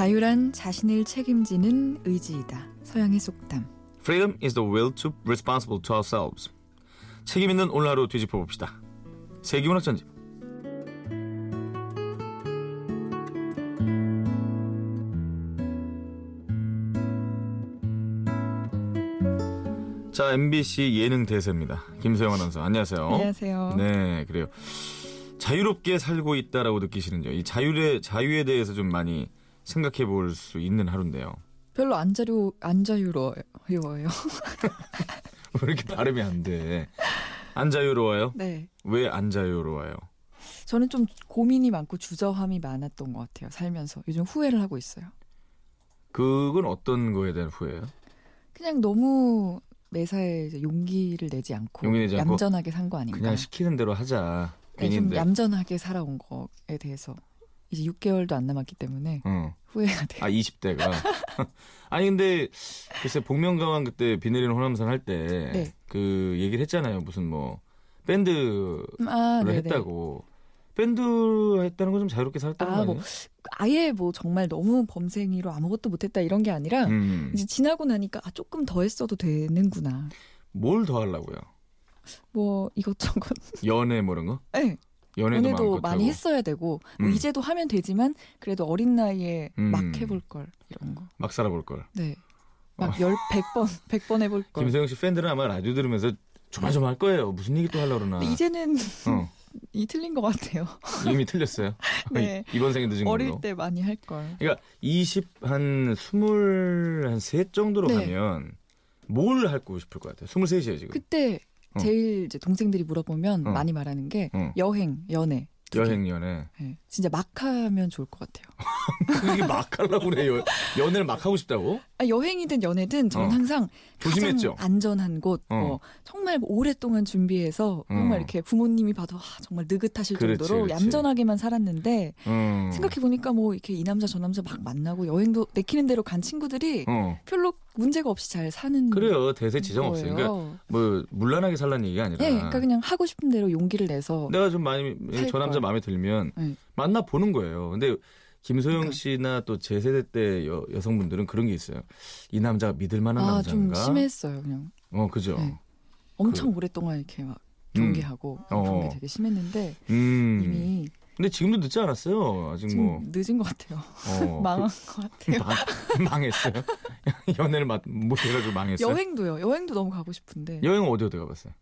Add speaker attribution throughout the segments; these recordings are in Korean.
Speaker 1: 자유란 자신을 책임지는 의지이다. 서양의 속담.
Speaker 2: Freedom is the will to be responsible to ourselves. 책임 있는 오늘 하루 뒤집어 봅시다. 세기문학 전집. 자, MBC 예능 대세입니다. 김소영 아나운서. 안녕하세요.
Speaker 1: 안녕하세요.
Speaker 2: 네, 그래요. 자유롭게 살고 있다라고 느끼시는죠. 이 자유에 자유에 대해서 좀 많이 생각해 볼 수 있는 하루인데요.
Speaker 1: 별로 안 자유 안 자유로워요.
Speaker 2: 왜 이렇게 발음이 안 돼? 안 자유로워요?
Speaker 1: 네.
Speaker 2: 왜 안 자유로워요?
Speaker 1: 저는 좀 고민이 많고 주저함이 많았던 것 같아요. 살면서 요즘 후회를 하고 있어요.
Speaker 2: 그건 어떤 거에 대한 후회예요?
Speaker 1: 그냥 너무 매사에 용기를 내지 않고,
Speaker 2: 용기 내지 않고
Speaker 1: 얌전하게 산 거 아닌가.
Speaker 2: 그냥 시키는 대로 하자.
Speaker 1: 네, 좀. 얌전하게 살아온 거에 대해서 이제 6개월도 안 남았기 때문에
Speaker 2: 어.
Speaker 1: 후회가 돼요.
Speaker 2: 아 20대가. 아니 근데 글쎄 복면가왕 그때 비 내리는 호남선 할때
Speaker 1: 네.
Speaker 2: 그 얘기를 했잖아요. 무슨 뭐 밴드를
Speaker 1: 음, 아.
Speaker 2: 했다고. 밴드 했다는 건 좀 자유롭게 살았다는
Speaker 1: 아,
Speaker 2: 거
Speaker 1: 뭐? 아예 뭐 정말 너무 범생이로 아무것도 못했다 이런 게 아니라
Speaker 2: 음.
Speaker 1: 이제 지나고 나니까 아, 조금 더 했어도 되는구나.
Speaker 2: 뭘 더 하려고요?
Speaker 1: 뭐 이것저것.
Speaker 2: 연애 뭐 이런 거?
Speaker 1: 네.
Speaker 2: 연애도,
Speaker 1: 연애도 많이
Speaker 2: 하고.
Speaker 1: 했어야 되고 뭐
Speaker 2: 음.
Speaker 1: 이제도 하면 되지만 그래도 어린 나이에
Speaker 2: 음.
Speaker 1: 막 해볼 걸 이런 거.
Speaker 2: 막 살아볼 걸.
Speaker 1: 네. 막 열, 백 번, 백 번 해볼 걸.
Speaker 2: 어. 김소영 씨 팬들은 아마 라디오 들으면서 조마조마할 거예요. 무슨 얘기 또 하려고 그러나.
Speaker 1: 이제는
Speaker 2: 어,
Speaker 1: 이 틀린 것 같아요.
Speaker 2: 이미 틀렸어요.
Speaker 1: 네.
Speaker 2: 이번 생에 늦은
Speaker 1: 어릴
Speaker 2: 걸로.
Speaker 1: 때 많이 할 걸.
Speaker 2: 그러니까 20, 한23 정도로
Speaker 1: 네.
Speaker 2: 가면 뭘 하고 싶을 것 같아요? 23이에요, 지금.
Speaker 1: 그때
Speaker 2: 어.
Speaker 1: 제일 이제 동생들이 물어보면
Speaker 2: 어.
Speaker 1: 많이 말하는 게
Speaker 2: 어.
Speaker 1: 여행, 연애.
Speaker 2: 여행, 연애.
Speaker 1: 네. 진짜 막 하면 좋을 것 같아요.
Speaker 2: 그게 막 하려고 그래요. 연애를 막 하고 싶다고?
Speaker 1: 아, 여행이든 연애든 저는
Speaker 2: 어.
Speaker 1: 항상
Speaker 2: 조심했죠?
Speaker 1: 안전한 곳,
Speaker 2: 어.
Speaker 1: 뭐 정말 오랫동안 준비해서 정말
Speaker 2: 어.
Speaker 1: 이렇게 부모님이 봐도 아, 정말 느긋하실
Speaker 2: 그렇지,
Speaker 1: 정도로
Speaker 2: 그렇지.
Speaker 1: 얌전하게만 살았는데
Speaker 2: 음.
Speaker 1: 생각해 보니까 뭐 이렇게 이 남자 저 남자 막 만나고 여행도 내키는 대로 간 친구들이
Speaker 2: 어.
Speaker 1: 별로 문제가 없이 잘 사는
Speaker 2: 그래요. 대세 지정 없어요. 그러니까. 뭐, 물란하게 살라는 얘기가 아니라.
Speaker 1: 네, 그러니까 그냥 하고 싶은 대로 용기를 내서
Speaker 2: 내가 좀 많이, 살저 남자
Speaker 1: 걸.
Speaker 2: 마음에 들면
Speaker 1: 네.
Speaker 2: 만나 보는 거예요. 근데 김소영
Speaker 1: 그러니까.
Speaker 2: 씨나 또 제 세대 때 여, 여성분들은 그런 게 있어요. 이 남자가 믿을 만한
Speaker 1: 아, 좀
Speaker 2: 남자인가?
Speaker 1: 심했어요, 그냥.
Speaker 2: 어, 그죠.
Speaker 1: 네. 엄청 오랫동안 이렇게 막 경계하고 그런
Speaker 2: 어.
Speaker 1: 게 되게 심했는데
Speaker 2: 음.
Speaker 1: 이미
Speaker 2: 근데 지금도 늦지 않았어요. 아직 뭐.
Speaker 1: 늦은 것 같아요.
Speaker 2: 어,
Speaker 1: 망한 것 같아요.
Speaker 2: 망, 망했어요. 연애를 못, 못 해가지고 망했어요.
Speaker 1: 여행도요. 여행도 너무 가고 싶은데
Speaker 2: 여행은 어디 어디 가봤어요?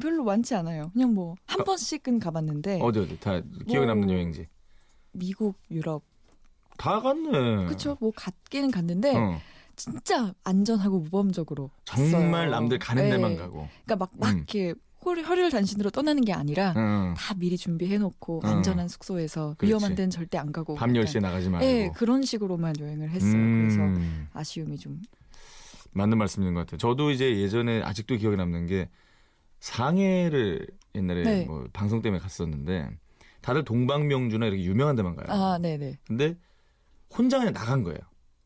Speaker 1: 별로 많지 않아요. 그냥 뭐한
Speaker 2: 가-
Speaker 1: 번씩은 가봤는데
Speaker 2: 어디 어디 다 기억에
Speaker 1: 뭐-
Speaker 2: 남는 여행지.
Speaker 1: 미국, 유럽
Speaker 2: 다 갔네.
Speaker 1: 그쵸? 뭐 갔기는 갔는데
Speaker 2: 어,
Speaker 1: 진짜 안전하고 모범적으로
Speaker 2: 정말
Speaker 1: 갔어요.
Speaker 2: 남들 가는
Speaker 1: 네.
Speaker 2: 데만 가고.
Speaker 1: 그러니까 막, 막
Speaker 2: 음.
Speaker 1: 이렇게 홀, 허리를 단신으로 떠나는 게 아니라
Speaker 2: 응.
Speaker 1: 다 미리 준비해놓고
Speaker 2: 어.
Speaker 1: 안전한 숙소에서
Speaker 2: 그렇지.
Speaker 1: 위험한 데는 절대 안 가고
Speaker 2: 밤
Speaker 1: 약간
Speaker 2: 10시에 나가지 말고.
Speaker 1: 네, 그런 식으로만 여행을 했어요. 그래서
Speaker 2: 음,
Speaker 1: 아쉬움이 좀
Speaker 2: 맞는 말씀인 것 같아요. 저도 이제 예전에 아직도 기억에 남는 게 상해를 옛날에
Speaker 1: 네.
Speaker 2: 뭐 방송 때문에 갔었는데 다들 동방명주나 이렇게 유명한 데만 가요.
Speaker 1: 아, 네네.
Speaker 2: 근데 혼자 그냥 나간 거예요.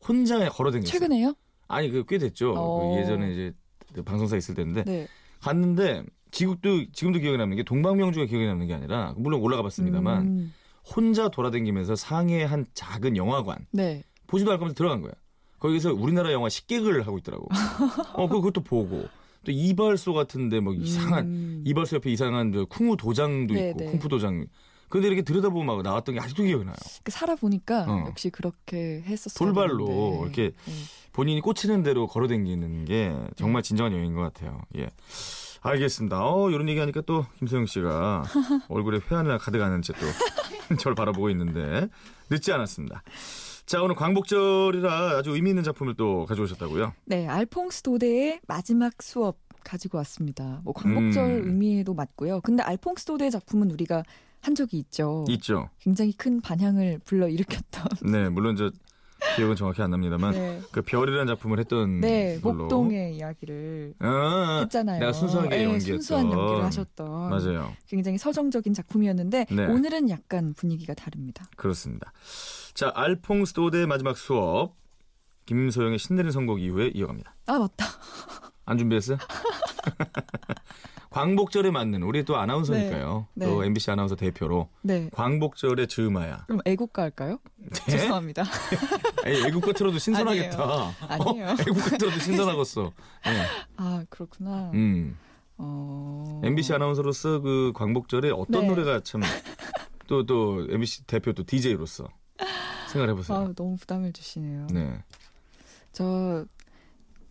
Speaker 2: 혼자 그냥 걸어다녔어요.
Speaker 1: 최근에요?
Speaker 2: 아니 그 꽤 됐죠.
Speaker 1: 어.
Speaker 2: 그 예전에 이제 그 방송사 있을 때인데
Speaker 1: 네.
Speaker 2: 갔는데 지금도 지금도 기억에 남는 게 동방명주가 기억에 남는 게 아니라 물론 올라가 봤습니다만
Speaker 1: 음,
Speaker 2: 혼자 돌아다니면서 상해 한 작은 영화관
Speaker 1: 네.
Speaker 2: 보지도 않을 거면서 들어간 거야. 거기서 우리나라 영화 식객을 하고 있더라고. 어 그- 그것도 보고 또 이발소 같은데 뭐 이상한
Speaker 1: 음.
Speaker 2: 이발소 옆에 이상한 저 쿵우 도장도
Speaker 1: 네,
Speaker 2: 있고
Speaker 1: 네.
Speaker 2: 쿵푸 도장. 근데 이렇게 들여다보면 막 나왔던 게 아직도 기억이 나요.
Speaker 1: 그 살아보니까
Speaker 2: 어.
Speaker 1: 역시 그렇게 했었어요.
Speaker 2: 돌발로
Speaker 1: 네.
Speaker 2: 이렇게
Speaker 1: 네.
Speaker 2: 본인이 꽂히는 대로 걸어다니는 게 정말 진정한 여행인 것 같아요. 예. 알겠습니다. 어, 이런 얘기 하니까 또 김소영 씨가 얼굴에 회한을 가득 하는 채 또 저를 바라보고 있는데 늦지 않았습니다. 자, 오늘 광복절이라 아주 의미 있는 작품을 또 가져오셨다고요?
Speaker 1: 네, 알퐁스 도데의 마지막 수업 가지고 왔습니다. 뭐 광복절
Speaker 2: 음.
Speaker 1: 의미에도 맞고요. 근데 알퐁스 도데 작품은 우리가 한 적이 있죠.
Speaker 2: 있죠.
Speaker 1: 굉장히 큰 반향을 불러 일으켰던.
Speaker 2: 네, 물론 저 기억은 정확히 안 납니다만
Speaker 1: 네,
Speaker 2: 그 별이라는 작품을 했던
Speaker 1: 네
Speaker 2: 걸로.
Speaker 1: 목동의 이야기를
Speaker 2: 아,
Speaker 1: 했잖아요.
Speaker 2: 내가 순수하게
Speaker 1: 네,
Speaker 2: 연기했던.
Speaker 1: 순수한 연기를 하셨던
Speaker 2: 맞아요.
Speaker 1: 굉장히 서정적인 작품이었는데
Speaker 2: 네.
Speaker 1: 오늘은 약간 분위기가 다릅니다.
Speaker 2: 그렇습니다. 자, 알퐁스 도데의 마지막 수업 김소영의 신내린 선곡 이후에 이어갑니다.
Speaker 1: 아 맞다.
Speaker 2: 안 준비했어요? 광복절에 맞는 우리 또 아나운서니까요.
Speaker 1: 네.
Speaker 2: 또
Speaker 1: 네.
Speaker 2: MBC 아나운서 대표로
Speaker 1: 네.
Speaker 2: 광복절에 즈음하야.
Speaker 1: 그럼 애국가 할까요?
Speaker 2: 네?
Speaker 1: 죄송합니다.
Speaker 2: 에이, 애국가 틀어도 신선하겠다.
Speaker 1: 아니에요.
Speaker 2: 어, 애국가 틀어도 신선하겠어. 네.
Speaker 1: 아 그렇구나.
Speaker 2: 음.
Speaker 1: 어...
Speaker 2: MBC 아나운서로서 그 광복절에 어떤
Speaker 1: 네.
Speaker 2: 노래가 참또또 MBC 대표 또 DJ로서 생각해 보세요.
Speaker 1: 아 너무 부담을 주시네요.
Speaker 2: 네.
Speaker 1: 저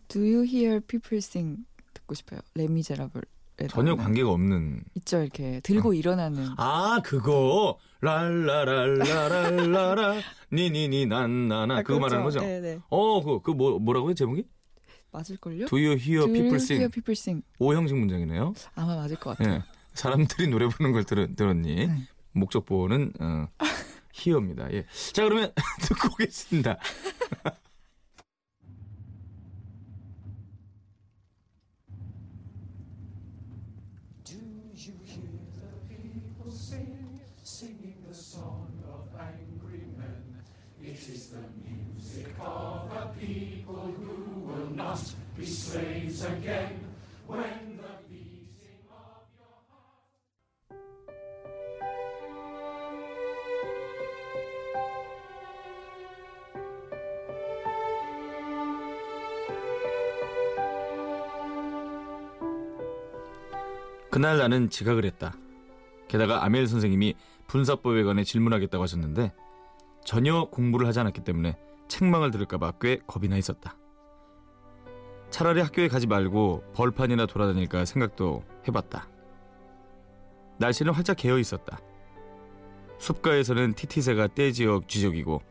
Speaker 1: Do You Hear People Sing 듣고 싶어요. 레미제라블.
Speaker 2: 전혀 관계가 없는
Speaker 1: 있죠 이렇게 들고 일어나는.
Speaker 2: 아 그거 랄라랄라랄라라 니니니 난나나
Speaker 1: 아,
Speaker 2: 그거
Speaker 1: 그렇죠.
Speaker 2: 말하는 거죠?
Speaker 1: 네네.
Speaker 2: 어그그뭐 뭐라고요 제목이?
Speaker 1: 맞을걸요?
Speaker 2: Do you hear
Speaker 1: Do
Speaker 2: people sing?
Speaker 1: hear people sing?
Speaker 2: 오형식 문장이네요.
Speaker 1: 아마 맞을 것 같아요.
Speaker 2: 예. 사람들이 노래 부르는 걸 들었, 들었니?
Speaker 1: 네.
Speaker 2: 목적보호는 어, 히어입니다. 예. 자 그러면 듣고 오겠습니다. 그날 나는 지각을 했다. 게다가 아멜 선생님이 분사법에 관해 질문하겠다고 하셨는데 전혀 공부를 하지 않았기 때문에 책망을 들을까봐 꽤 겁이 나 있었다. 차라리 학교에 가지 말고 벌판이나 돌아다닐까 생각도 해봤다. 날씨는 활짝 개어 있었다. 숲가에서는 티티새가 떼지어 쥐적이고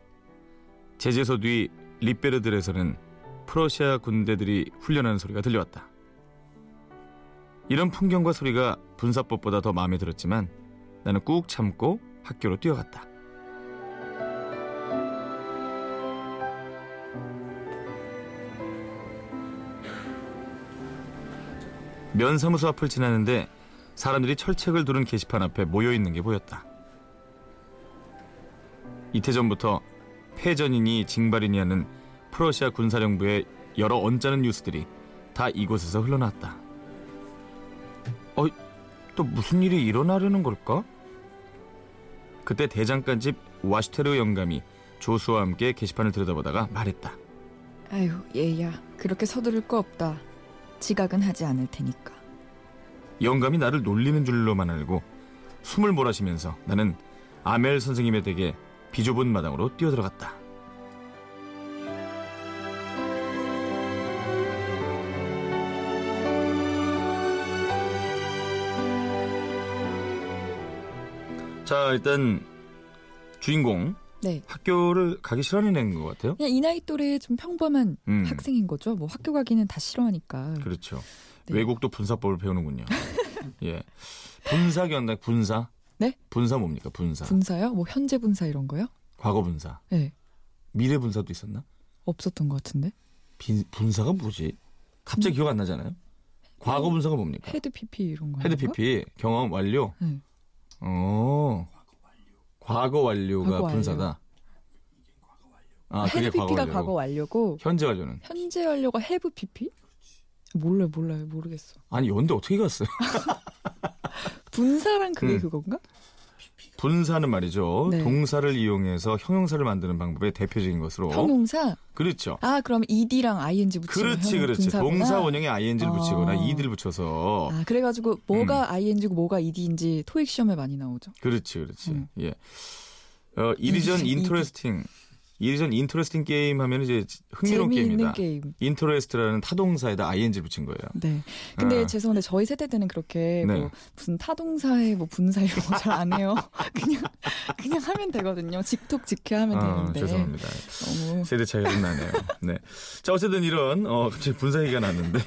Speaker 2: 제재소 뒤 리베르들에서는 프러시아 군대들이 훈련하는 소리가 들려왔다. 이런 풍경과 소리가 분사법보다 더 마음에 들었지만 나는 꾹 참고 학교로 뛰어갔다. 면사무소 앞을 지나는데 사람들이 철책을 두른 게시판 앞에 모여 있는 게 보였다. 이태 전부터 패전이니 징발이니 하는 프러시아 군사령부의 여러 언짢은 뉴스들이 다 이곳에서 흘러나왔다. 어, 또 무슨 일이 일어나려는 걸까? 그때 대장간 집 와슈테르 영감이 조수와 함께 게시판을 들여다보다가 말했다.
Speaker 1: 아유 얘야 그렇게 서두를 거 없다. 지각은 하지 않을 테니까.
Speaker 2: 영감이 나를 놀리는 줄로만 알고 숨을 몰아쉬면서 나는 아멜 선생님의 댁에 비좁은 마당으로 뛰어들어갔다. 자 일단 주인공
Speaker 1: 네.
Speaker 2: 학교를 가기 싫어하는 것 같아요.
Speaker 1: 그냥 이 나이 또래 좀 평범한
Speaker 2: 음,
Speaker 1: 학생인 거죠. 뭐 학교 가기는 다 싫어하니까.
Speaker 2: 그렇죠.
Speaker 1: 네.
Speaker 2: 외국도 분사법을 배우는군요. 예, 분사 기억나? 분사?
Speaker 1: 네?
Speaker 2: 분사 뭡니까? 분사.
Speaker 1: 분사요? 뭐 현재 분사 이런 거요?
Speaker 2: 과거 분사.
Speaker 1: 네.
Speaker 2: 미래 분사도 있었나?
Speaker 1: 없었던 것 같은데.
Speaker 2: 빈- 분사가 뭐지? 갑자기 기억 안 나잖아요. 과거 분사가 뭡니까?
Speaker 1: 헤드 PP 이런 거.
Speaker 2: 헤드? PP 경험 완료.
Speaker 1: 네.
Speaker 2: 어. 과거 완료가
Speaker 1: 과거.
Speaker 2: 분사다. 아, 그게 과거
Speaker 1: PP가
Speaker 2: 완료고.
Speaker 1: 과거 완료고
Speaker 2: 현재 완료는
Speaker 1: 현재 완료가 have PP? 몰라요, 몰라요, 모르겠어.
Speaker 2: 아니 연대 어떻게 갔어요?
Speaker 1: 분사랑 그게
Speaker 2: 음.
Speaker 1: 그건가?
Speaker 2: 분사는 말이죠.
Speaker 1: 네.
Speaker 2: 동사를 이용해서 형용사를 만드는 방법의 대표적인 것으로.
Speaker 1: 형용사.
Speaker 2: 그렇죠.
Speaker 1: 아, 그럼 ed랑 ing 붙이면
Speaker 2: 그렇지,
Speaker 1: 형-
Speaker 2: 그렇지.
Speaker 1: 분사구나.
Speaker 2: 동사 원형에 ing를
Speaker 1: 아.
Speaker 2: 붙이거나 ed를 붙여서.
Speaker 1: 아, 그래가지고 뭐가
Speaker 2: 음.
Speaker 1: ing고 뭐가 ed인지 토익 시험에 많이 나오죠.
Speaker 2: 그렇지, 그렇지.
Speaker 1: 음.
Speaker 2: 예. 어, 이리전
Speaker 1: 이리-
Speaker 2: 인터레스팅. 이리전 인터레스팅 게임 하면 이제 흥미로운 게임이다.
Speaker 1: 게임.
Speaker 2: interest라는 타동사에다 ing 붙인 거예요.
Speaker 1: 네. 근데
Speaker 2: 아.
Speaker 1: 죄송한데 저희 세대 때는 그렇게
Speaker 2: 네.
Speaker 1: 뭐 무슨 타동사에 뭐 분사 이런 거 잘 안 해요. 그냥 그냥 하면 되거든요. 직독 직해 하면
Speaker 2: 아,
Speaker 1: 되는데.
Speaker 2: 죄송합니다.
Speaker 1: 너무
Speaker 2: 세대 차이가 좀 나네요. 네. 자, 어쨌든 이런, 어, 갑자기 분사 얘기가 났는데.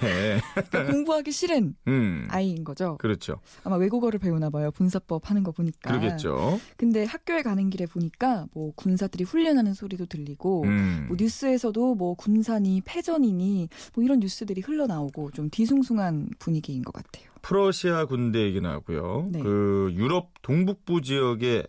Speaker 1: 그러니까 공부하기 싫은
Speaker 2: 음.
Speaker 1: 아이인 거죠.
Speaker 2: 그렇죠.
Speaker 1: 아마 외국어를 배우나 봐요. 분사법 하는 거 보니까.
Speaker 2: 그러겠죠.
Speaker 1: 근데 학교에 가는 길에 보니까 뭐 군사들이 훈련하는 소리도 들리고
Speaker 2: 음.
Speaker 1: 뭐 뉴스에서도 뭐 군사니 패전이니 뭐 이런 뉴스들이 흘러나오고 좀 뒤숭숭한 분위기인 것 같아요.
Speaker 2: 프러시아 군대 얘기 나왔고요.
Speaker 1: 네.
Speaker 2: 그 유럽 동북부 지역에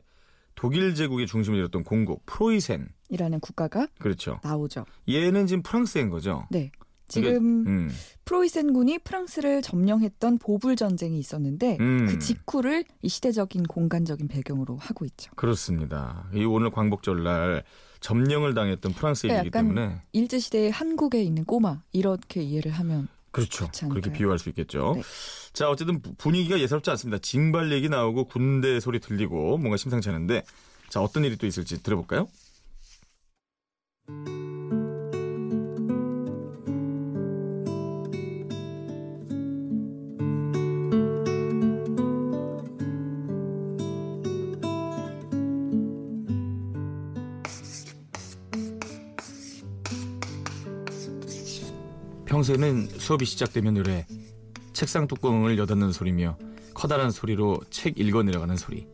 Speaker 2: 독일 제국의 중심을 이뤘던 공국 프로이센.
Speaker 1: 이라는 국가가
Speaker 2: 그렇죠.
Speaker 1: 나오죠.
Speaker 2: 얘는 지금 프랑스인 거죠.
Speaker 1: 네. 지금
Speaker 2: 음.
Speaker 1: 프로이센군이 프랑스를 점령했던 보불 전쟁이 있었는데
Speaker 2: 음.
Speaker 1: 그 직후를 이 시대적인 공간적인 배경으로 하고 있죠.
Speaker 2: 그렇습니다. 이 오늘 광복절 날 점령을 당했던 프랑스
Speaker 1: 그러니까
Speaker 2: 얘기이기
Speaker 1: 약간
Speaker 2: 때문에
Speaker 1: 일제 시대에 한국에 있는 꼬마 이렇게 이해를 하면
Speaker 2: 그렇죠. 그렇게 비유할 수 있겠죠.
Speaker 1: 네.
Speaker 2: 자, 어쨌든 부- 분위기가 예사롭지 않습니다. 징발 얘기 나오고 군대 소리 들리고 뭔가 심상치 않은데 자, 어떤 일이 또 있을지 들어볼까요? 평소에는 수업이 시작되면 노래 책상 뚜껑을 여닫는 소리며 커다란 소리로 책 읽어 내려가는 소리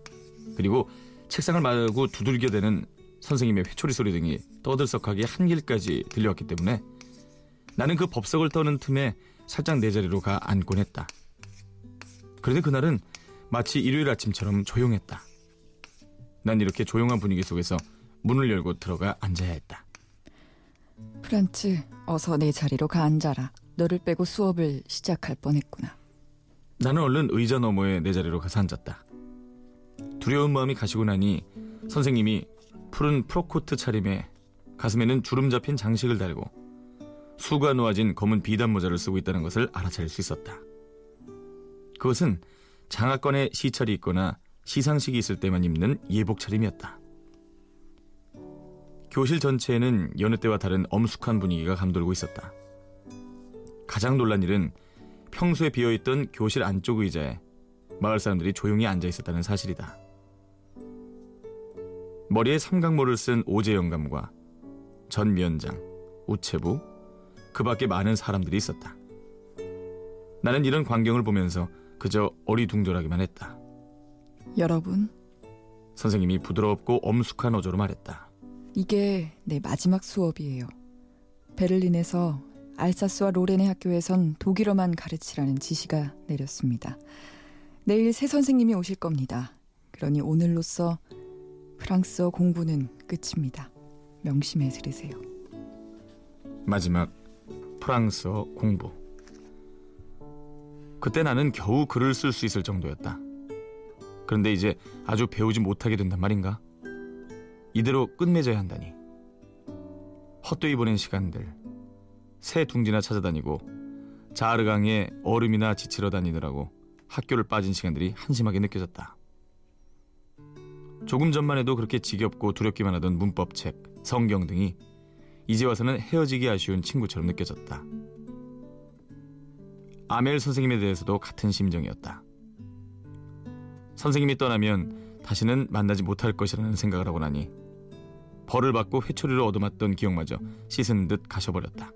Speaker 2: 그리고 책상을 마구 두들겨대는 선생님의 회초리 소리 등이 떠들썩하게 한길까지 들려왔기 때문에 나는 그 법석을 떠는 틈에 살짝 내 자리로 가 앉곤 했다. 그런데 그날은 마치 일요일 아침처럼 조용했다. 난 이렇게 조용한 분위기 속에서 문을 열고 들어가 앉아야 했다.
Speaker 1: 프란츠 어서 내 자리로 가 앉아라. 너를 빼고 수업을 시작할 뻔했구나.
Speaker 2: 나는 얼른 의자 너머에 내 자리로 가서 앉았다. 두려운 마음이 가시고 나니 선생님이 푸른 프로코트 차림에 가슴에는 주름 잡힌 장식을 달고 수가 놓아진 검은 비단 모자를 쓰고 있다는 것을 알아차릴 수 있었다. 그것은 장학관에 시찰이 있거나 시상식이 있을 때만 입는 예복 차림이었다. 교실 전체에는 여느 때와 다른 엄숙한 분위기가 감돌고 있었다. 가장 놀란 일은 평소에 비어있던 교실 안쪽 의자에 마을 사람들이 조용히 앉아 있었다는 사실이다. 머리에 삼각모를 쓴 오재 영감과 전 위원장, 우체부, 그 밖에 많은 사람들이 있었다. 나는 이런 광경을 보면서 그저 어리둥절하기만 했다.
Speaker 1: 여러분,
Speaker 2: 선생님이 부드럽고 엄숙한 어조로 말했다.
Speaker 1: 이게 내 마지막 수업이에요. 베를린에서 알사스와 로렌의 학교에선 독일어만 가르치라는 지시가 내렸습니다. 내일 새 선생님이 오실 겁니다. 그러니 오늘로써 프랑스어 공부는 끝입니다. 명심해 들으세요.
Speaker 2: 마지막 프랑스어 공부. 그때 나는 겨우 글을 쓸 수 있을 정도였다. 그런데 이제 아주 배우지 못하게 된단 말인가? 이대로 끝맺어야 한다니. 헛되이 보낸 시간들. 새 둥지나 찾아다니고 자르강에 얼음이나 지치러 다니느라고 학교를 빠진 시간들이 한심하게 느껴졌다. 조금 전만 해도 그렇게 지겹고 두렵기만 하던 문법책, 성경 등이 이제 와서는 헤어지기 아쉬운 친구처럼 느껴졌다. 아멜 선생님에 대해서도 같은 심정이었다. 선생님이 떠나면 다시는 만나지 못할 것이라는 생각을 하고 나니 벌을 받고 회초리로 얻어맞던 기억마저 씻은 듯 가셔버렸다.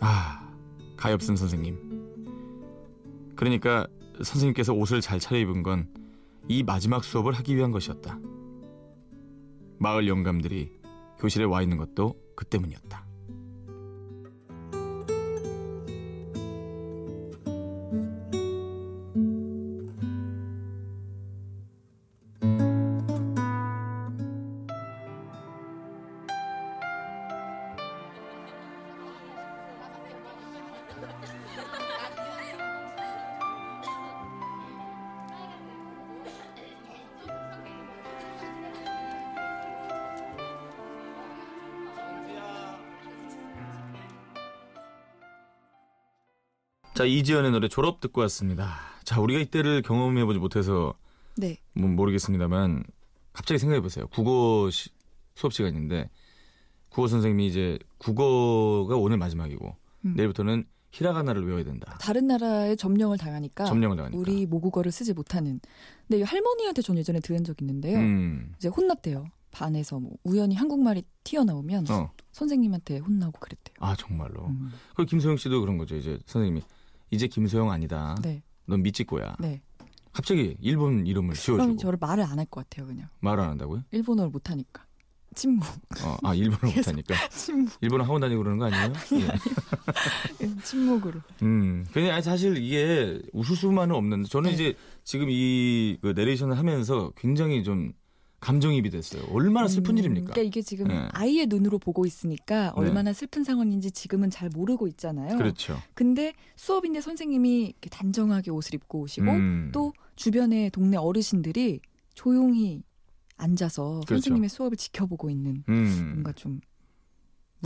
Speaker 2: 아, 가엾은 선생님. 그러니까 선생님께서 옷을 잘 차려입은 건 이 마지막 수업을 하기 위한 것이었다. 마을 영감들이 교실에 와 있는 것도 그 때문이었다. 이지연의 노래 졸업 듣고 왔습니다. 자 우리가 이때를 경험해보지 못해서
Speaker 1: 네.
Speaker 2: 뭐 모르겠습니다만 갑자기 생각해 보세요. 국어 시- 수업 시간인데 국어 선생님이 이제 국어가 오늘 마지막이고
Speaker 1: 음.
Speaker 2: 내일부터는 히라가나를 외워야 된다.
Speaker 1: 다른 나라에 점령을 당하니까
Speaker 2: 점령을 당하니까.
Speaker 1: 우리 모국어를 쓰지 못하는. 근데 이 할머니한테 전 예전에 들은 적 있는데요.
Speaker 2: 음.
Speaker 1: 이제 혼났대요. 반에서 뭐 우연히 한국말이 튀어나오면
Speaker 2: 어.
Speaker 1: 선생님한테 혼나고 그랬대요.
Speaker 2: 아 정말로.
Speaker 1: 음.
Speaker 2: 그리고 김소영 씨도 그런 거죠. 이제 선생님이 이제 김소영 아니다.
Speaker 1: 네,
Speaker 2: 넌 미치코야.
Speaker 1: 네.
Speaker 2: 갑자기 일본 이름을
Speaker 1: 그럼
Speaker 2: 지어주고
Speaker 1: 저를 말을 안 할 것 같아요, 그냥.
Speaker 2: 말안 한다고요?
Speaker 1: 일본어를 못하니까. 침묵,
Speaker 2: 어, 아 일본어 못하니까
Speaker 1: 침묵,
Speaker 2: 일본어 학원 다니고 그러는 거 아니에요? 예.
Speaker 1: 침묵으로.
Speaker 2: 음, 아니, 사실 이게 웃을 수만은 없는데 저는
Speaker 1: 네.
Speaker 2: 이제 지금 이 그 내레이션을 하면서 굉장히 좀 감정입이 됐어요. 얼마나 슬픈
Speaker 1: 음,
Speaker 2: 일입니까?
Speaker 1: 그러니까 이게 지금
Speaker 2: 네.
Speaker 1: 아이의 눈으로 보고 있으니까 얼마나 슬픈 상황인지 지금은 잘 모르고 있잖아요.
Speaker 2: 그렇죠.
Speaker 1: 근데 수업인데 선생님이 단정하게 옷을 입고 오시고
Speaker 2: 음.
Speaker 1: 또 주변에 동네 어르신들이 조용히 앉아서
Speaker 2: 그렇죠.
Speaker 1: 선생님의 수업을 지켜보고 있는
Speaker 2: 음.
Speaker 1: 뭔가 좀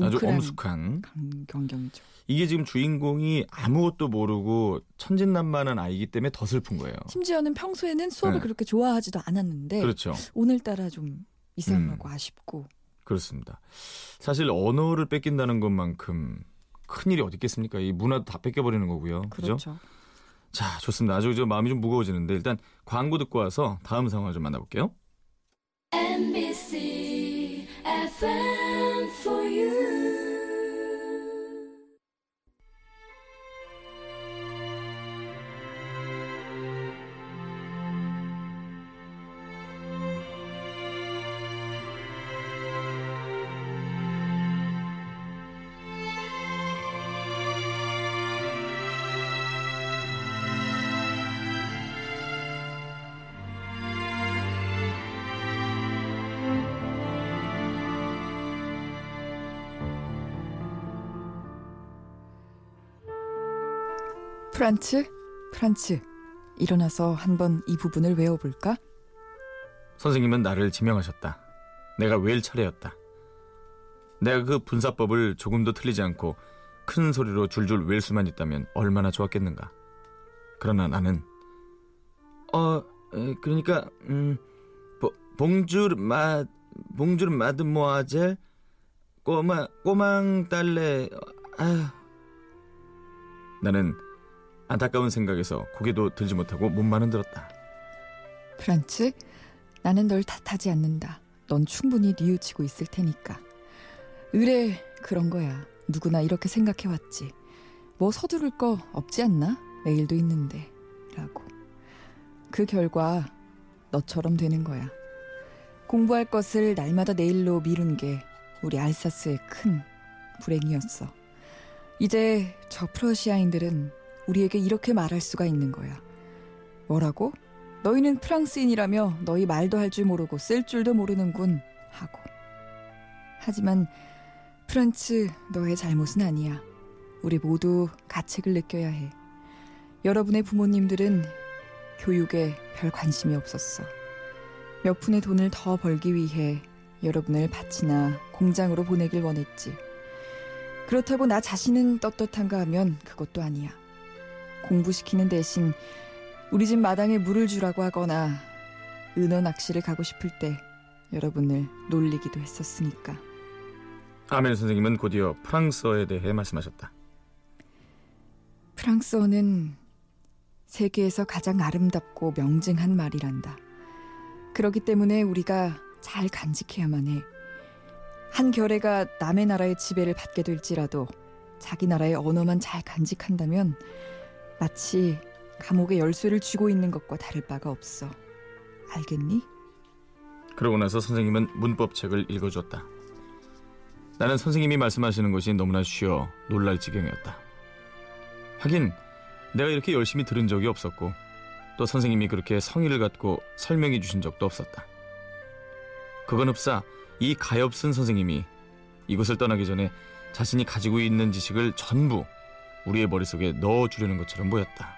Speaker 2: 아주 엄숙한
Speaker 1: 강- 경경이죠.
Speaker 2: 이게 지금 주인공이 아무것도 모르고 천진난만한 아이기 때문에 더 슬픈 거예요.
Speaker 1: 심지어는 평소에는 수업을
Speaker 2: 네.
Speaker 1: 그렇게 좋아하지도 않았는데
Speaker 2: 그렇죠.
Speaker 1: 오늘따라 좀 이상하고
Speaker 2: 음.
Speaker 1: 아쉽고
Speaker 2: 그렇습니다. 사실 언어를 뺏긴다는 것만큼 큰 일이 어디 있겠습니까? 이 문화도 다 뺏겨버리는 거고요. 그죠?
Speaker 1: 그렇죠.
Speaker 2: 자, 좋습니다. 아주 저 마음이 좀 무거워지는데 일단 광고 듣고 와서 다음 상황을 좀 만나볼게요.
Speaker 3: NBC
Speaker 1: 프란츠, 프란츠, 일어나서 한번 이 부분을 외워볼까?
Speaker 2: 선생님은 나를 지명하셨다. 내가 외일 차례였다. 내가 그 분사법을 조금도 틀리지 않고 큰 소리로 줄줄 외일 수만 있다면 얼마나 좋았겠는가. 그러나 나는 어 에, 그러니까 음 보, 봉주르 마 봉주르 마드모아젤 꼬마 꼬망 딸래 아 나는 안타까운 생각에서 고개도 들지 못하고 몸만은 들었다.
Speaker 1: 프란츠, 나는 널 탓하지 않는다. 넌 충분히 뉘우치고 있을 테니까. 의뢰 그런 거야. 누구나 이렇게 생각해 왔지. 뭐 서두를 거 없지 않나? 내일도 있는데. 라고. 그 결과 너처럼 되는 거야. 공부할 것을 날마다 내일로 미룬 게 우리 알사스의 큰 불행이었어. 이제 저 프러시아인들은 우리에게 이렇게 말할 수가 있는 거야. 뭐라고? 너희는 프랑스인이라며 너희 말도 할 줄 모르고 쓸 줄도 모르는군 하고. 하지만 프란츠 너의 잘못은 아니야. 우리 모두 가책을 느껴야 해. 여러분의 부모님들은 교육에 별 관심이 없었어. 몇 푼의 돈을 더 벌기 위해 여러분을 밭이나 공장으로 보내길 원했지. 그렇다고 나 자신은 떳떳한가 하면 그것도 아니야. 공부시키는 대신 우리 집 마당에 물을 주라고 하거나 은어 낚시를 가고 싶을 때 여러분을 놀리기도 했었으니까.
Speaker 2: 아멜 선생님은 곧이어 프랑스어에 대해 말씀하셨다.
Speaker 1: 프랑스어는 세계에서 가장 아름답고 명징한 말이란다. 그렇기 때문에 우리가 잘 간직해야만 해. 한 결애가 남의 나라의 지배를 받게 될지라도 자기 나라의 언어만 잘 간직한다면 마치 감옥의 열쇠를 쥐고 있는 것과 다를 바가 없어. 알겠니?
Speaker 2: 그러고 나서 선생님은 문법책을 읽어주었다. 나는 선생님이 말씀하시는 것이 너무나 쉬워 놀랄 지경이었다. 하긴 내가 이렇게 열심히 들은 적이 없었고 또 선생님이 그렇게 성의를 갖고 설명해 주신 적도 없었다. 그건 흡사 이 가엾은 선생님이 이곳을 떠나기 전에 자신이 가지고 있는 지식을 전부 우리의 머릿속에 넣어주려는 것처럼 보였다.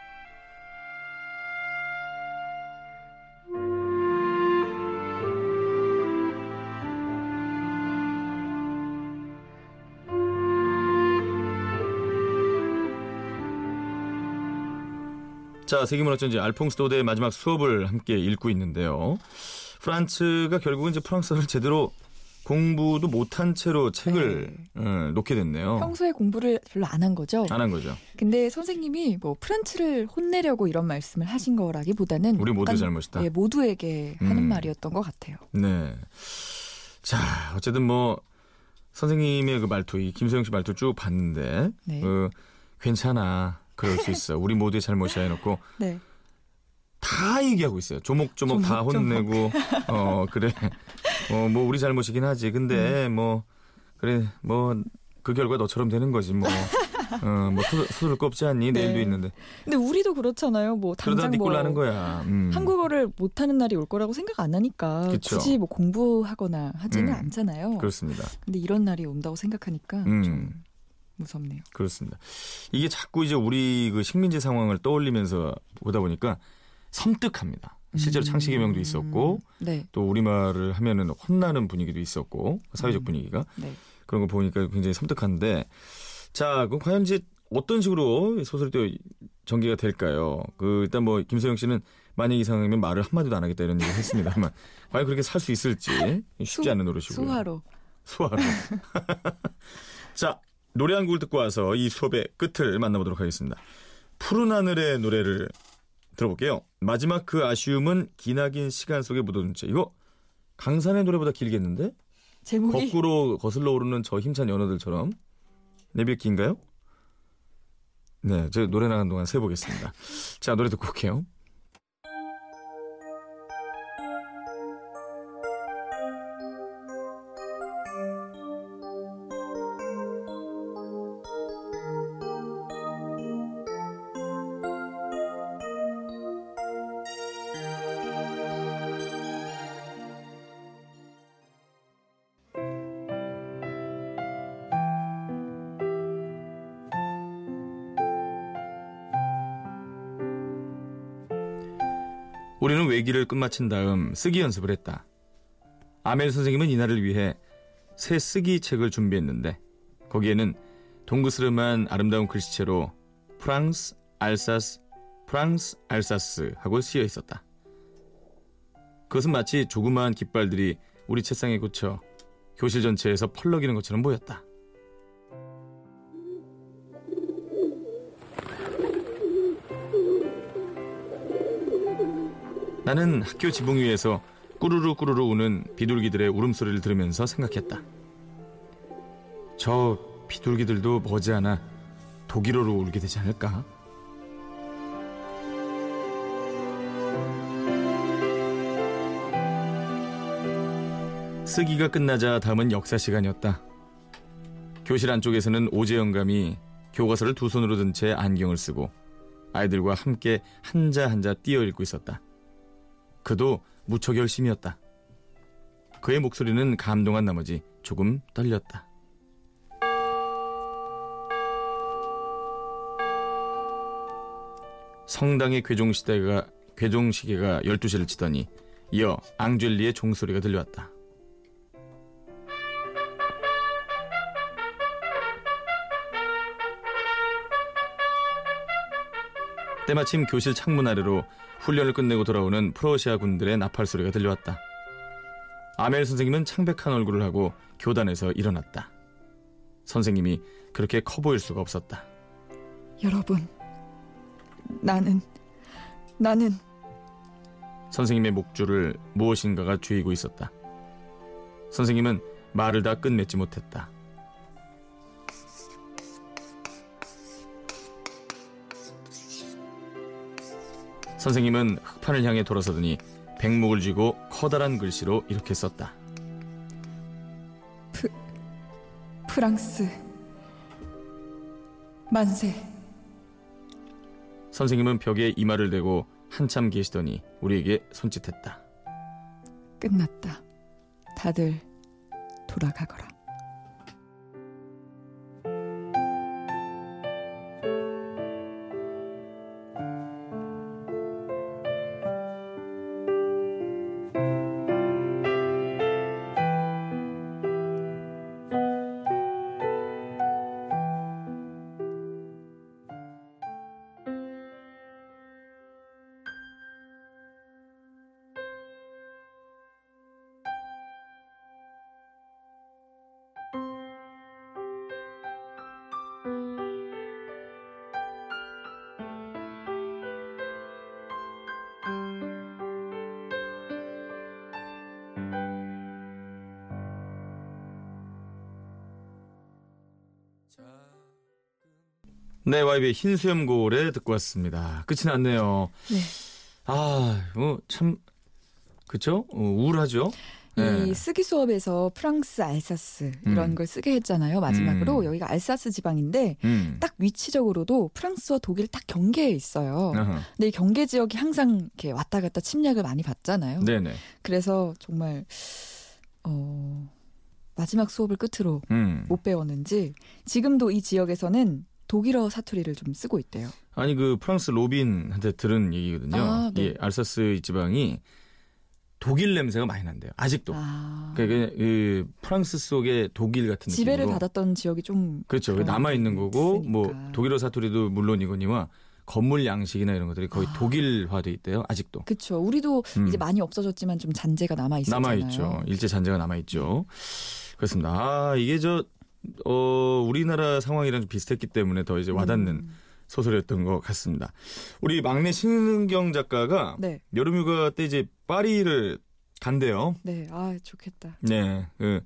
Speaker 2: 자, 세계문화천지 알퐁스 도대의 마지막 수업을 함께 읽고 있는데요. 프란츠가 결국은 이제 프랑스어를 제대로 공부도 못한 채로 책을 어, 놓게 됐네요.
Speaker 1: 평소에 공부를 별로 안 한 거죠.
Speaker 2: 안 한 거죠.
Speaker 1: 근데 선생님이 뭐 프란츠를 혼내려고 이런 말씀을 하신 거라기보다는
Speaker 2: 우리 모두 잘못이다.
Speaker 1: 예, 모두에게 하는
Speaker 2: 음.
Speaker 1: 말이었던 것 같아요.
Speaker 2: 네. 자, 어쨌든 뭐 선생님의 그 말투, 이 김소영 씨 말투 쭉 봤는데,
Speaker 1: 네.
Speaker 2: 그 괜찮아, 그럴 수 있어. 우리 모두의 잘못이야 해놓고
Speaker 1: 네.
Speaker 2: 다 얘기하고 있어요. 조목조목 다
Speaker 1: 조목조목.
Speaker 2: 혼내고, 어 그래, 어 뭐 우리 잘못이긴 하지. 근데
Speaker 1: 음.
Speaker 2: 뭐 그래 뭐 그 결과 너처럼 되는 거지 뭐. 어, 뭐 서둘 거 없지 않니?
Speaker 1: 네.
Speaker 2: 내일도 있는데.
Speaker 1: 근데 우리도 그렇잖아요. 뭐 당장
Speaker 2: 네뭐꼴 나는 거야. 음.
Speaker 1: 한국어를 못하는 날이 올 거라고 생각 안 하니까
Speaker 2: 그쵸.
Speaker 1: 굳이 뭐 공부하거나 하지는
Speaker 2: 음.
Speaker 1: 않잖아요.
Speaker 2: 그렇습니다.
Speaker 1: 근데 이런 날이 온다고 생각하니까 좀
Speaker 2: 음.
Speaker 1: 무섭네요.
Speaker 2: 그렇습니다. 이게 자꾸 이제 우리 그 식민지 상황을 떠올리면서 보다 보니까 섬뜩합니다. 실제로 창식의 명도 있었고
Speaker 1: 네,
Speaker 2: 또 우리말을 하면은 혼나는 분위기도 있었고 사회적
Speaker 1: 음.
Speaker 2: 분위기가
Speaker 1: 네.
Speaker 2: 그런 거 보니까 굉장히 섬뜩한데 자 그럼 과연 이제 어떤 식으로 소설이 또 전개가 될까요? 그 일단 뭐 김소영 씨는 만약 이상하면 말을 한 마디도 안 하겠다 이런 얘기 했습니다만 과연 그렇게 살 수 있을지 쉽지
Speaker 1: 수-
Speaker 2: 않은 노릇이고요.
Speaker 1: 수화로
Speaker 2: 수화로. 자 노래 한 곡을 듣고 와서 이 수업의 끝을 만나보도록 하겠습니다. 푸른 하늘의 노래를 들어볼게요. 마지막 그 아쉬움은 기나긴 시간 속에 묻어둔 채. 이거 강산의 노래보다 길겠는데?
Speaker 1: 제목이
Speaker 2: 거꾸로 거슬러 오르는 저 힘찬 연어들처럼 내비 긴가요? 네, 저 노래 나가는 동안 세보겠습니다. 자, 노래 듣고 올게요. 우리는 외기를 끝마친 다음 쓰기 연습을 했다. 아멜 선생님은 이날을 위해 새 쓰기 책을 준비했는데 거기에는 동그스름한 아름다운 글씨체로 프랑스, 알사스, 프랑스, 알사스 하고 쓰여 있었다. 그것은 마치 조그마한 깃발들이 우리 책상에 꽂혀 교실 전체에서 펄럭이는 것처럼 보였다. 나는 학교 지붕 위에서 꾸르르 꾸르르 우는 비둘기들의 울음소리를 들으면서 생각했다. 저 비둘기들도 머지않아 독일어로 울게 되지 않을까? 쓰기가 끝나자 다음은 역사 시간이었다. 교실 안쪽에서는 오재영감이 교과서를 두 손으로 든 채 안경을 쓰고 아이들과 함께 한자 한자 띄어 읽고 있었다. 그도 무척 열심이었다. 그의 목소리는 감동한 나머지 조금 떨렸다. 성당의 괴종시대가 괴종시계가 12시를 치더니 이어 앙젤리의 종소리가 들려왔다. 때마침 교실 창문 아래로 훈련을 끝내고 돌아오는 프로시아 군들의 나팔 소리가 들려왔다. 아멜 선생님은 창백한 얼굴을 하고 교단에서 일어났다. 선생님이 그렇게 커 보일 수가 없었다.
Speaker 1: 여러분 나는 나는
Speaker 2: 선생님의 목줄을 무엇인가가 쥐고 있었다. 선생님은 말을 다 끝맺지 못했다. 선생님은 흑판을 향해 돌아서더니 백목을 쥐고 커다란 글씨로 이렇게 썼다.
Speaker 1: 프랑스 만세
Speaker 2: 선생님은 벽에 이마를 대고 한참 계시더니 우리에게 손짓했다.
Speaker 1: 끝났다. 다들 돌아가거라.
Speaker 2: 네, YB의 흰 수염 고래 듣고 왔습니다. 끝이 났네요.
Speaker 1: 네.
Speaker 2: 아, 뭐, 참, 그쵸? 어, 우울하죠? 네.
Speaker 1: 이 쓰기 수업에서 프랑스 알사스 이런
Speaker 2: 음.
Speaker 1: 걸 쓰게 했잖아요. 마지막으로
Speaker 2: 음.
Speaker 1: 여기가 알사스 지방인데
Speaker 2: 음.
Speaker 1: 딱 위치적으로도 프랑스와 독일 딱 경계에 있어요.
Speaker 2: 아하.
Speaker 1: 근데 이 경계 지역이 항상 이렇게 왔다 갔다 침략을 많이 받잖아요.
Speaker 2: 네네.
Speaker 1: 그래서 정말 어 마지막 수업을 끝으로
Speaker 2: 음.
Speaker 1: 못 배웠는지 지금도 이 지역에서는 독일어 사투리를 좀 쓰고 있대요.
Speaker 2: 아니 그 프랑스 로빈한테 들은 얘기거든요.
Speaker 1: 아, 네.
Speaker 2: 이 알사스 이 지방이 독일 냄새가 많이 난대요. 아직도.
Speaker 1: 아,
Speaker 2: 그러니까 그 프랑스 속의 독일 같은
Speaker 1: 지배를
Speaker 2: 느낌으로.
Speaker 1: 받았던 지역이 좀
Speaker 2: 그렇죠. 남아 있는
Speaker 1: 게
Speaker 2: 거고 뭐
Speaker 1: 있으니까.
Speaker 2: 독일어 사투리도 물론이거니와 건물 양식이나 이런 것들이 거의
Speaker 1: 아.
Speaker 2: 독일화돼 있대요. 아직도.
Speaker 1: 그렇죠. 우리도
Speaker 2: 음.
Speaker 1: 이제 많이 없어졌지만 좀 잔재가 남아 있었잖아요.
Speaker 2: 남아 있죠. 일제 잔재가 남아 있죠. 그렇습니다. 아, 이게 저 어, 우리나라 상황이랑 좀 비슷했기 때문에 더 이제 와닿는
Speaker 1: 음.
Speaker 2: 소설이었던 것 같습니다. 우리 막내 신은경 작가가
Speaker 1: 네,
Speaker 2: 여름휴가 때 이제 파리를 간대요.
Speaker 1: 네, 아 좋겠다.
Speaker 2: 네, 그,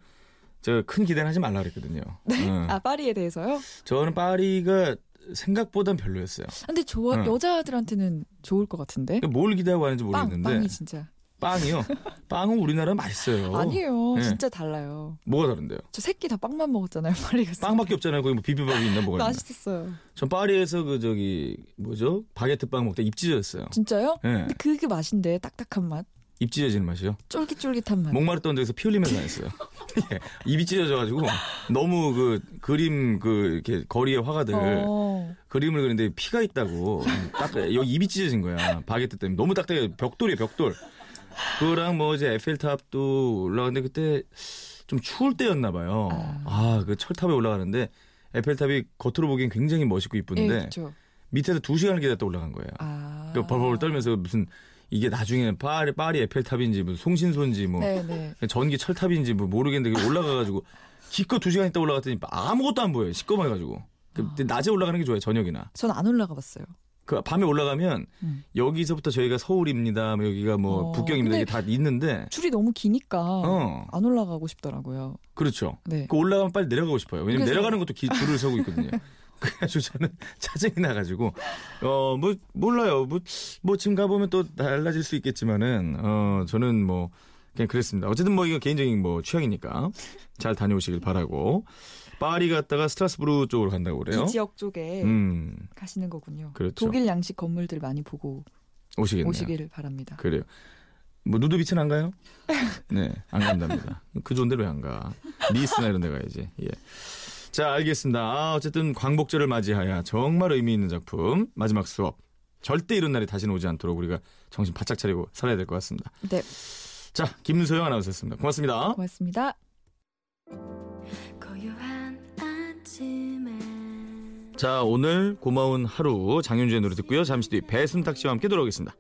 Speaker 2: 저큰 기대는 하지 말라 그랬거든요. 네.
Speaker 1: 아 파리에 대해서요?
Speaker 2: 저는 파리가 생각보단 별로였어요.
Speaker 1: 근데 좋아
Speaker 2: 응.
Speaker 1: 여자들한테는 좋을 것 같은데.
Speaker 2: 뭘 기대하고 하는지
Speaker 1: 빵,
Speaker 2: 모르겠는데
Speaker 1: 빵이 진짜
Speaker 2: 빵이요. 빵은 우리나라 맛있어요.
Speaker 1: 아니에요.
Speaker 2: 네.
Speaker 1: 진짜 달라요.
Speaker 2: 뭐가 다른데요?
Speaker 1: 저 새끼 다 빵만 먹었잖아요. 파리 때.
Speaker 2: 빵밖에 없잖아요. 거기 뭐 비빔밥이 있나 뭐가 있나.
Speaker 1: 맛있었어요.
Speaker 2: 전 파리에서 그 저기 뭐죠? 바게트 빵 먹다 입 찢어졌어요.
Speaker 1: 진짜요?
Speaker 2: 예.
Speaker 1: 근데 그게 맛인데 딱딱한 맛,
Speaker 2: 입 찢어지는 맛이요.
Speaker 1: 쫄깃쫄깃한 맛.
Speaker 2: 목마르던 데서 피 흘리면서 다녔어요. 예. 입이 찢어져가지고 너무 그 그림 그 이렇게 거리의 화가들
Speaker 1: 어.
Speaker 2: 그림을 그리는데 피가 있다고 딱 여기 입이 찢어진 거야 바게트 때문에 너무 딱딱해 벽돌이에요 벽돌 그거랑 뭐 이제 에펠탑도 올라갔는데 그때 좀 추울 때였나 봐요
Speaker 1: 아.
Speaker 2: 아그 철탑에 올라가는데 에펠탑이 겉으로 보기엔 굉장히 멋있고
Speaker 1: 예,
Speaker 2: 이쁜데
Speaker 1: 그렇죠.
Speaker 2: 밑에서 두 시간을 기다렸다 올라간 거예요
Speaker 1: 아.
Speaker 2: 그 벌벌 떨면서 무슨 이게 나중에 파리 파리 에펠탑인지 무슨 송신소인지 뭐
Speaker 1: 네, 네.
Speaker 2: 전기 철탑인지 뭐 모르겠는데 올라가가지고 기껏 두 시간 있다 올라갔더니 아무것도 안 보여요 시꺼매가지고 그
Speaker 1: 아.
Speaker 2: 낮에 올라가는 게 좋아요 저녁이나
Speaker 1: 전 안 올라가 봤어요.
Speaker 2: 그 밤에 올라가면
Speaker 1: 음.
Speaker 2: 여기서부터 저희가 서울입니다. 뭐 여기가 뭐
Speaker 1: 어,
Speaker 2: 북경입니다. 이게 다 있는데
Speaker 1: 줄이 너무 기니까
Speaker 2: 어.
Speaker 1: 안 올라가고 싶더라고요.
Speaker 2: 그렇죠.
Speaker 1: 네.
Speaker 2: 그 올라가면 빨리 내려가고 싶어요. 왜냐면
Speaker 1: 그래서-
Speaker 2: 내려가는 것도 기, 줄을 서고 있거든요. 그래가지고 저는 짜증이 나가지고. 어 뭐 몰라요. 뭐뭐 지금 가보면 또 달라질 수 있겠지만은 어 저는 뭐 그냥 그랬습니다. 어쨌든 뭐 이거 개인적인 뭐 취향이니까 잘 다녀오시길 바라고 파리 갔다가 스트라스부르 쪽으로 간다고 그래요
Speaker 1: 이 지역 쪽에
Speaker 2: 음
Speaker 1: 가시는 거군요.
Speaker 2: 그렇죠.
Speaker 1: 독일 양식 건물들 많이 보고
Speaker 2: 오시겠네요
Speaker 1: 오시기를 바랍니다.
Speaker 2: 그래요. 뭐 누드비치는 안 가요? 네, 안 간답니다. 그 좋은 데로 왜안 가? 니스나 이런 데 가야지. 예. 자, 알겠습니다. 아, 어쨌든 광복절을 맞이하여 정말 의미 있는 작품 마지막 수업. 절대 이런 날이 다시는 오지 않도록 우리가 정신 바짝 차리고 살아야 될 것 같습니다.
Speaker 1: 네,
Speaker 2: 자, 김소영 아나운서였습니다. 고맙습니다.
Speaker 1: 고맙습니다.
Speaker 2: 자, 오늘 고마운 하루 장윤주의 노래 듣고요. 잠시 뒤 배순탁 씨와 함께 돌아오겠습니다.